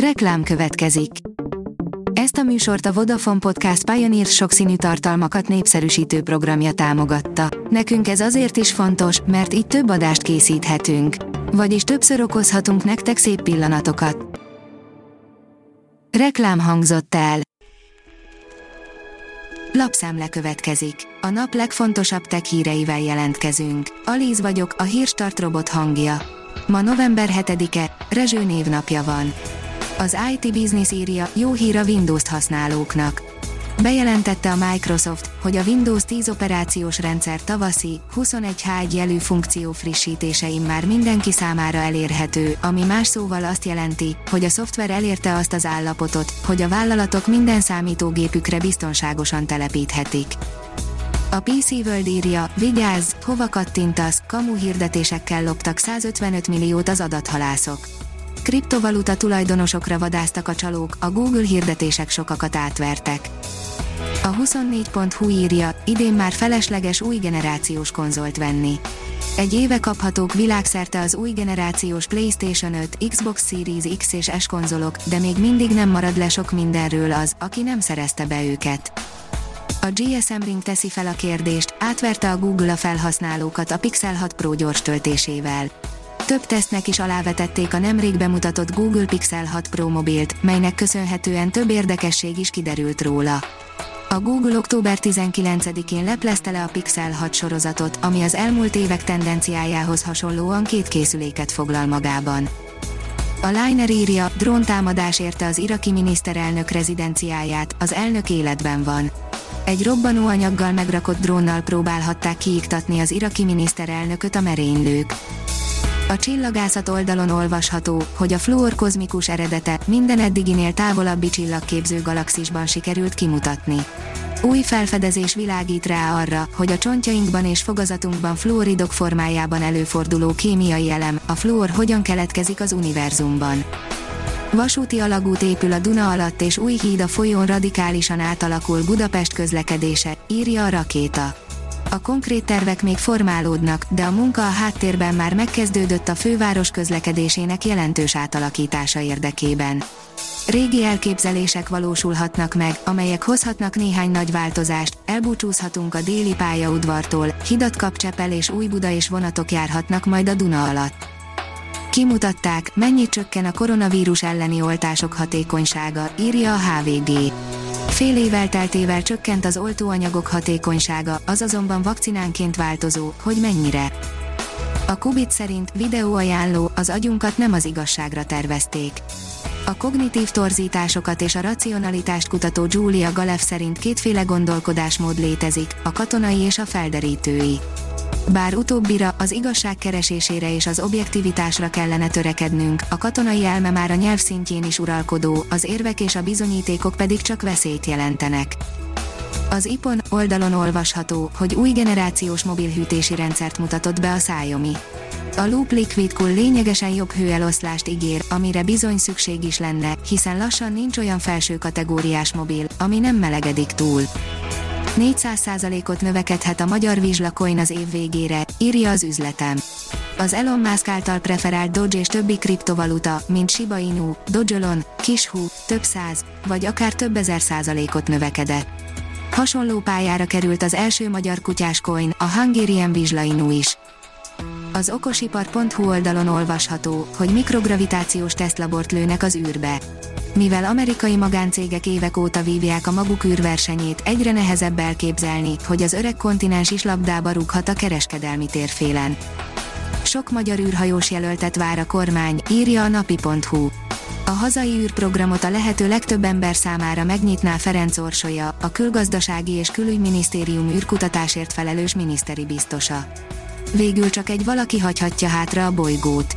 Reklám következik. Ezt a műsort a Vodafone Podcast Pioneer sokszínű tartalmakat népszerűsítő programja támogatta. Nekünk ez azért is fontos, mert így több adást készíthetünk. Vagyis többször okozhatunk nektek szép pillanatokat. Reklám hangzott el. Lapszemle következik. A nap legfontosabb tech híreivel jelentkezünk. Alíz vagyok, a hírstart robot hangja. Ma november 7-e, Rezső névnapja van. Az IT Business írja, jó hír a Windows-t használóknak. Bejelentette a Microsoft, hogy a Windows 10 operációs rendszer tavaszi 21H1 jelű funkció frissítésein már mindenki számára elérhető, ami más szóval azt jelenti, hogy a szoftver elérte azt az állapotot, hogy a vállalatok minden számítógépükre biztonságosan telepíthetik. A PC World írja, vigyázz, hova kattintasz, kamu hirdetésekkel loptak 155 milliót az adathalászok. Kriptovaluta tulajdonosokra vadáztak a csalók, a Google hirdetések sokakat átvertek. A 24.hu írja, idén már felesleges új generációs konzolt venni. Egy éve kaphatók világszerte az új generációs PlayStation 5, Xbox Series X és S konzolok, de még mindig nem marad le sok mindenről az, aki nem szerezte be őket. A GSM Ring teszi fel a kérdést, átverte a Google a felhasználókat a Pixel 6 Pro gyors töltésével. Több tesztnek is alávetették a nemrég bemutatott Google Pixel 6 Pro mobilt, melynek köszönhetően több érdekesség is kiderült róla. A Google október 19-én leplezte le a Pixel 6 sorozatot, ami az elmúlt évek tendenciájához hasonlóan két készüléket foglal magában. A Liner írja, dróntámadás érte az iraki miniszterelnök rezidenciáját, az elnök életben van. Egy robbanó anyaggal megrakott drónnal próbálhatták kiiktatni az iraki miniszterelnököt a merénylők. A csillagászat oldalon olvasható, hogy a fluor kozmikus eredete minden eddiginél távolabbi csillagképző galaxisban sikerült kimutatni. Új felfedezés világít rá arra, hogy a csontjainkban és fogazatunkban fluoridok formájában előforduló kémiai elem, a fluor hogyan keletkezik az univerzumban. Vasúti alagút épül a Duna alatt és új híd a folyón radikálisan átalakul Budapest közlekedése, írja a rakéta. A konkrét tervek még formálódnak, de a munka a háttérben már megkezdődött a főváros közlekedésének jelentős átalakítása érdekében. Régi elképzelések valósulhatnak meg, amelyek hozhatnak néhány nagy változást, elbúcsúzhatunk a déli pályaudvartól, hidat kapcsepel és új Buda és vonatok járhatnak majd a Duna alatt. Kimutatták, mennyit csökken a koronavírus elleni oltások hatékonysága, írja a HVG. Fél év elteltével csökkent az oltóanyagok hatékonysága, az azonban vakcinánként változó, hogy mennyire. A Kubit szerint videóajánló, az agyunkat nem az igazságra tervezték. A kognitív torzításokat és a racionalitást kutató Julia Galef szerint kétféle gondolkodásmód létezik, a katonai és a felderítői. Bár utóbbira, az igazság keresésére és az objektivitásra kellene törekednünk, a katonai elme már a nyelv szintjén is uralkodó, az érvek és a bizonyítékok pedig csak veszélyt jelentenek. Az IPON oldalon olvasható, hogy új generációs mobilhűtési rendszert mutatott be a Xiaomi. A Loop Liquid Cool lényegesen jobb hőeloszlást ígér, amire bizony szükség is lenne, hiszen lassan nincs olyan felső kategóriás mobil, ami nem melegedik túl. 400%-ot növekedhet a magyar vizslakoin az év végére, írja az üzletem. Az Elon Musk által preferált Doge és többi kriptovaluta, mint Shiba Inu, Dogelon, Kishu, több száz, vagy akár több ezer százalékot növekedett. Hasonló pályára került az első magyar kutyás coin, a Hungarian Vizsla Inu is. Az okosipar.hu oldalon olvasható, hogy mikrogravitációs tesztlabort lőnek az űrbe mivel amerikai magáncégek évek óta vívják a maguk űrversenyét, egyre nehezebb elképzelni, hogy az öreg kontinens is labdába rúghat a kereskedelmi térfélen. Sok magyar űrhajós jelöltet vár a kormány, írja a napi.hu. A hazai űrprogramot a lehető legtöbb ember számára megnyitná Ferenc Orsolya, a külgazdasági és külügyminisztérium űrkutatásért felelős miniszteri biztosa. Végül csak egy valaki hagyhatja hátra a bolygót